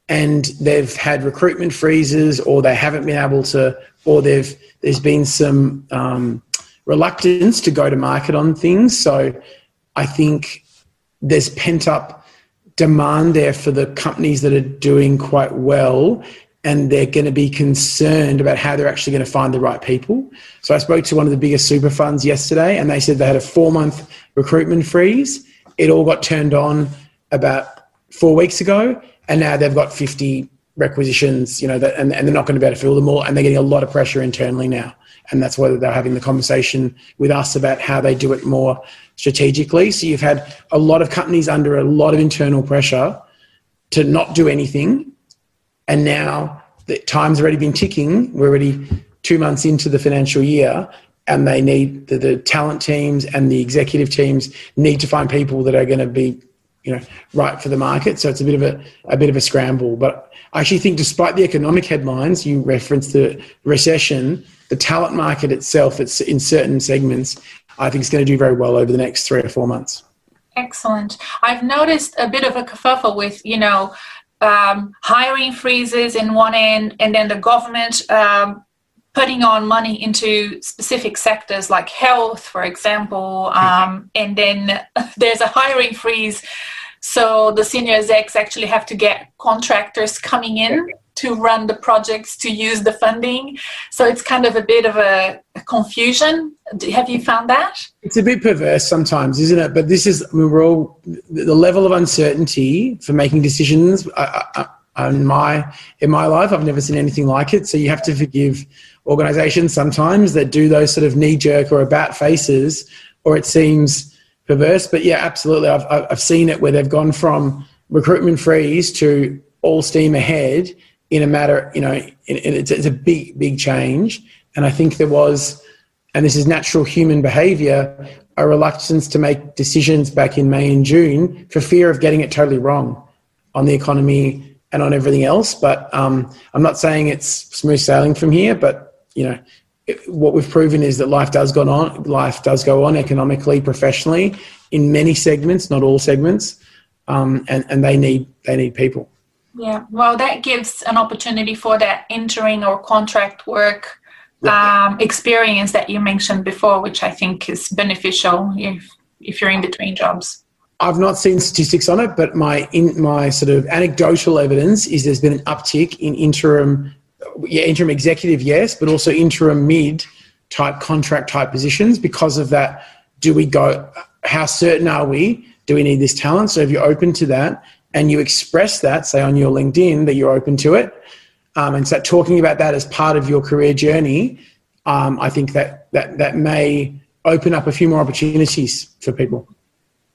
And they've had recruitment freezes or they haven't been able to, or they've, there's been some um, reluctance to go to market on things. So I think there's pent up demand there for the companies that are doing quite well and they're going to be concerned about how they're actually going to find the right people. So I spoke to one of the biggest super funds yesterday, and they said they had a four month recruitment freeze. It all got turned on about four weeks ago, and now they've got 50 requisitions, you know, that, and, and they're not going to be able to fill them all, and they're getting a lot of pressure internally now. And that's why they're having the conversation with us about how they do it more strategically. So you've had a lot of companies under a lot of internal pressure to not do anything and now the time's already been ticking. We're already two months into the financial year, and they need the, the talent teams and the executive teams need to find people that are going to be, you know, right for the market. So it's a bit of a, a bit of a scramble. But I actually think, despite the economic headlines, you referenced the recession, the talent market itself, it's in certain segments, I think is going to do very well over the next three or four months. Excellent. I've noticed a bit of a kerfuffle with, you know, um, hiring freezes in one end, and then the government um, putting on money into specific sectors like health, for example, um, and then (laughs) there's a hiring freeze. So the senior execs actually have to get contractors coming in to run the projects to use the funding. So it's kind of a bit of a, a, confusion. Have you found that? It's a bit perverse sometimes, isn't it? But this is, we're all, the level of uncertainty for making decisions. I, I, in my in my life, I've never seen anything like it. So you have to forgive organisations sometimes that do those sort of knee jerk or about faces, or it seems perverse. But yeah, absolutely, I've I've seen it where they've gone from recruitment freeze to all steam ahead in a matter, you know, in, in, it's, it's a big, big change. And I think there was, and this is natural human behavior, a reluctance to make decisions back in May and June for fear of getting it totally wrong on the economy and on everything else. But um, I'm not saying it's smooth sailing from here, but you know, what we've proven is that life does go on. Life does go on economically, professionally, in many segments, not all segments, um, and and they need they need people. Yeah, well, that gives an opportunity for that interim or contract work um, experience that you mentioned before, which I think is beneficial if if you're in between jobs. I've not seen statistics on it, but my in my sort of anecdotal evidence is there's been an uptick in interim, yeah, interim executive, yes, but also interim mid type contract type positions because of that. Do we go? How certain are we? Do we need this talent? So if you're open to that and you express that, say on your LinkedIn that you're open to it, um, and start talking about that as part of your career journey, um, I think that that that may open up a few more opportunities for people.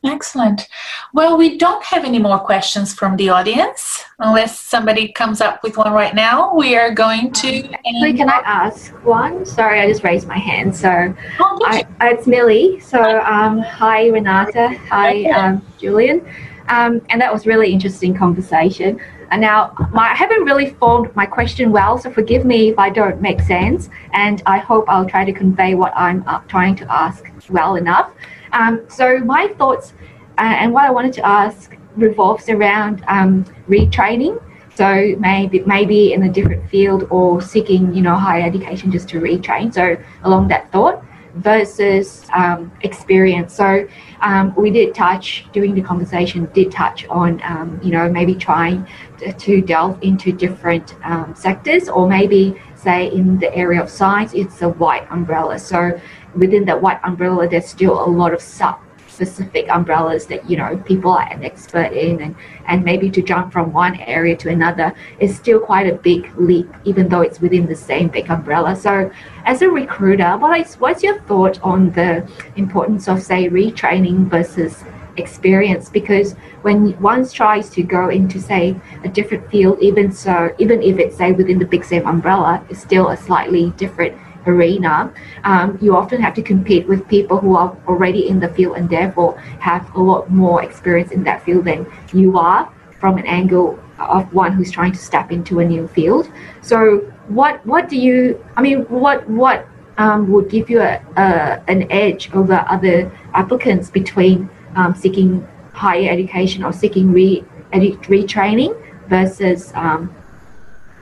Excellent. Well, we don't have any more questions from the audience unless somebody comes up with one right now. We are going to. Um, actually, can I ask one? Sorry, I just raised my hand. So, oh, I, it's Millie. So, um, hi, Renata. Hi, um, Julian. Um, and that was really interesting conversation. And now, my, I haven't really formed my question well, so forgive me if I don't make sense. And I hope I'll try to convey what I'm uh, trying to ask well enough. Um, so my thoughts uh, and what I wanted to ask revolves around um, retraining. So maybe maybe in a different field or seeking you know higher education just to retrain. So along that thought versus um, experience. So um, we did touch during the conversation did touch on um, you know maybe trying to, delve into different um, sectors or maybe say in the area of science it's a white umbrella. So within that white umbrella, there's still a lot of sub specific umbrellas that you know people are an expert in and and maybe to jump from one area to another is still quite a big leap even though it's within the same big umbrella. So as a recruiter what is what's your thought on the importance of say retraining versus experience? Because when one tries to go into say a different field even so even if it's say within the big same umbrella it's still a slightly different arena, um, you often have to compete with people who are already in the field and therefore have a lot more experience in that field than you are from an angle of one who's trying to step into a new field. So, what what do you? I mean, what what um, would give you a, a, an edge over other applicants between um, seeking higher education or seeking re edu- retraining versus um,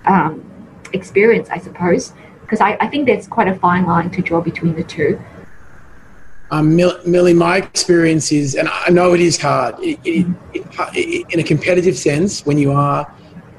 um experience, I suppose because I, I, think there's quite a fine line to draw between the two. Um, Millie, my experience is, and I know it is hard, it, it, it, in a competitive sense, when you are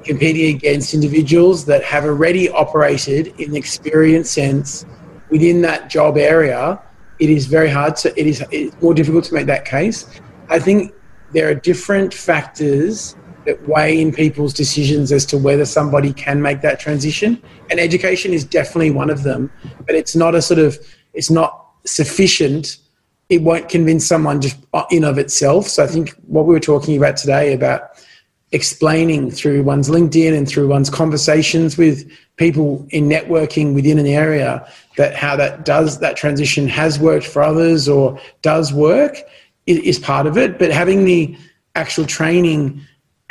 competing against individuals that have already operated in the experience sense within that job area, it is very hard to, it is more difficult to make that case. I think there are different factors that weigh in people's decisions as to whether somebody can make that transition. And education is definitely one of them, but it's not a sort of, it's not sufficient. It won't convince someone just in of itself. So I think what we were talking about today about explaining through one's LinkedIn and through one's conversations with people in networking within an area that how that does that transition has worked for others or does work is part of it. But having the actual training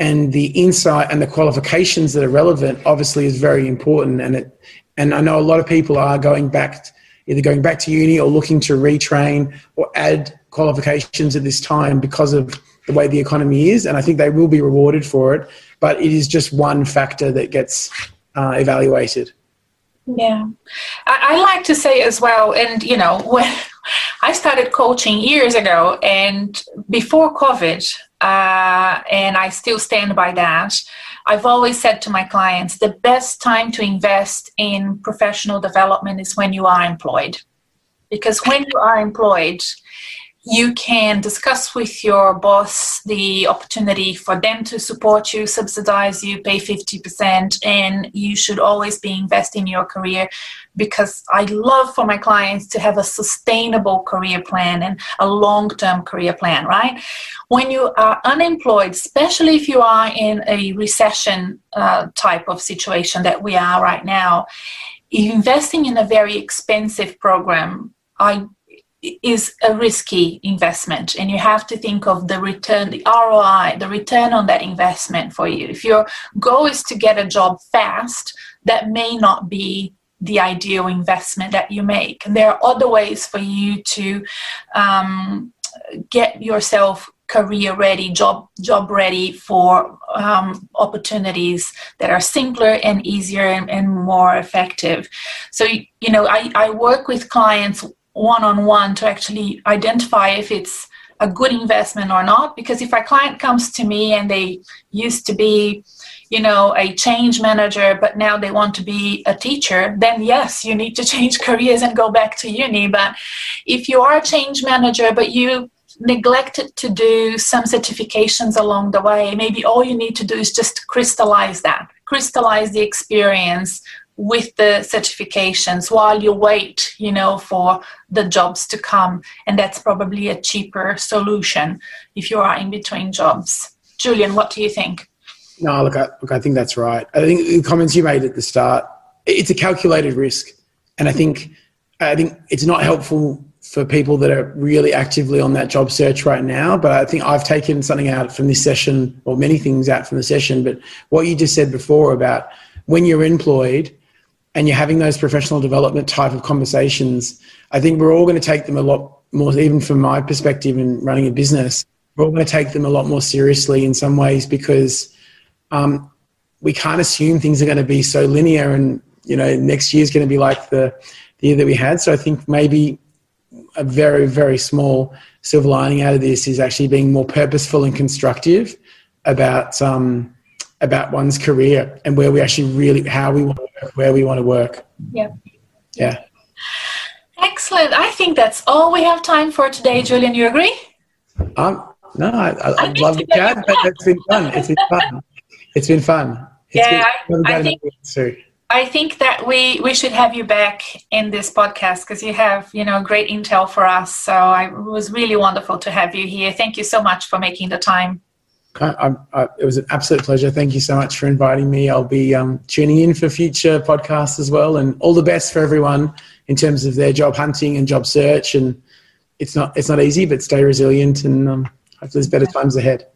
and the insight and the qualifications that are relevant obviously is very important. And it and I know a lot of people are going back either going back to uni or looking to retrain or add qualifications at this time because of the way the economy is and I think they will be rewarded for it but it is just one factor that gets uh, evaluated. Yeah. I, I like to say as well and you know (laughs) when I started coaching years ago and before COVID uh, and I still stand by that. I've always said to my clients the best time to invest in professional development is when you are employed. Because when you are employed, you can discuss with your boss the opportunity for them to support you, subsidize you, pay 50%, and you should always be investing in your career because I love for my clients to have a sustainable career plan and a long term career plan, right? When you are unemployed, especially if you are in a recession uh, type of situation that we are right now, investing in a very expensive program, I is a risky investment and you have to think of the return the ROI the return on that investment for you if your goal is to get a job fast that may not be the ideal investment that you make and there are other ways for you to um, get yourself career ready job job ready for um, opportunities that are simpler and easier and, and more effective so you know I, I work with clients one on one to actually identify if it's a good investment or not. Because if a client comes to me and they used to be, you know, a change manager, but now they want to be a teacher, then yes, you need to (laughs) change careers and go back to uni. But if you are a change manager, but you neglected to do some certifications along the way, maybe all you need to do is just crystallize that, crystallize the experience, with the certifications while you wait you know for the jobs to come. And that's probably a cheaper solution if you are in between jobs. Julian what do you think no look I, look I think that's right i think the comments you made at the start it's a calculated risk and i think i think it's not helpful for people that are really actively on that job search right now. But I think I've taken something out from this session, or many things out from the session. But what you just said before about when you're employed, and you're having those professional development type of conversations, I think we're all going to take them a lot more, even from my perspective in running a business, we're all going to take them a lot more seriously in some ways because um, we can't assume things are going to be so linear and, you know, next year is going to be like the, the year that we had. So I think maybe a very, very small silver lining out of this is actually being more purposeful and constructive about, um, about one's career and where we actually really, how we want to where we want to work. Yeah. Yeah. Excellent. I think that's all we have time for today, Julian. You agree? Um, no, I, I, I love the chat, but it's been fun. It's been fun. It's been fun. It's yeah, been, I, I think, I think that we, we should have you back in this podcast because you have, you know, great intel for us. So I, it was really wonderful to have you here. Thank you so much for making the time. I, I, it was an absolute pleasure. Thank you so much for inviting me. I'll be um, tuning in for future podcasts as well, and all the best for everyone in terms of their job hunting and job search. And it's not it's not easy, but stay resilient, and um, hopefully there's better times ahead.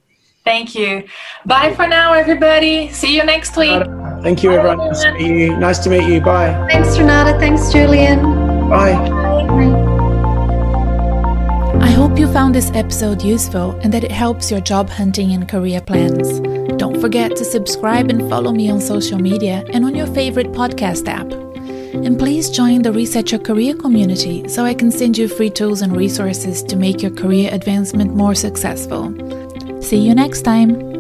Thank you. Bye for now, everybody. See you next week. Thank you, everyone. Nice to meet you. Nice to meet you. Bye. Thanks, Renata. Thanks, Julian. Bye. Bye. I hope you found this episode useful and that it helps your job hunting and career plans. Don't forget to subscribe and follow me on social media and on your favorite podcast app. And please join the Reset Your Career community so I can send you free tools and resources to make your career advancement more successful. See you next time!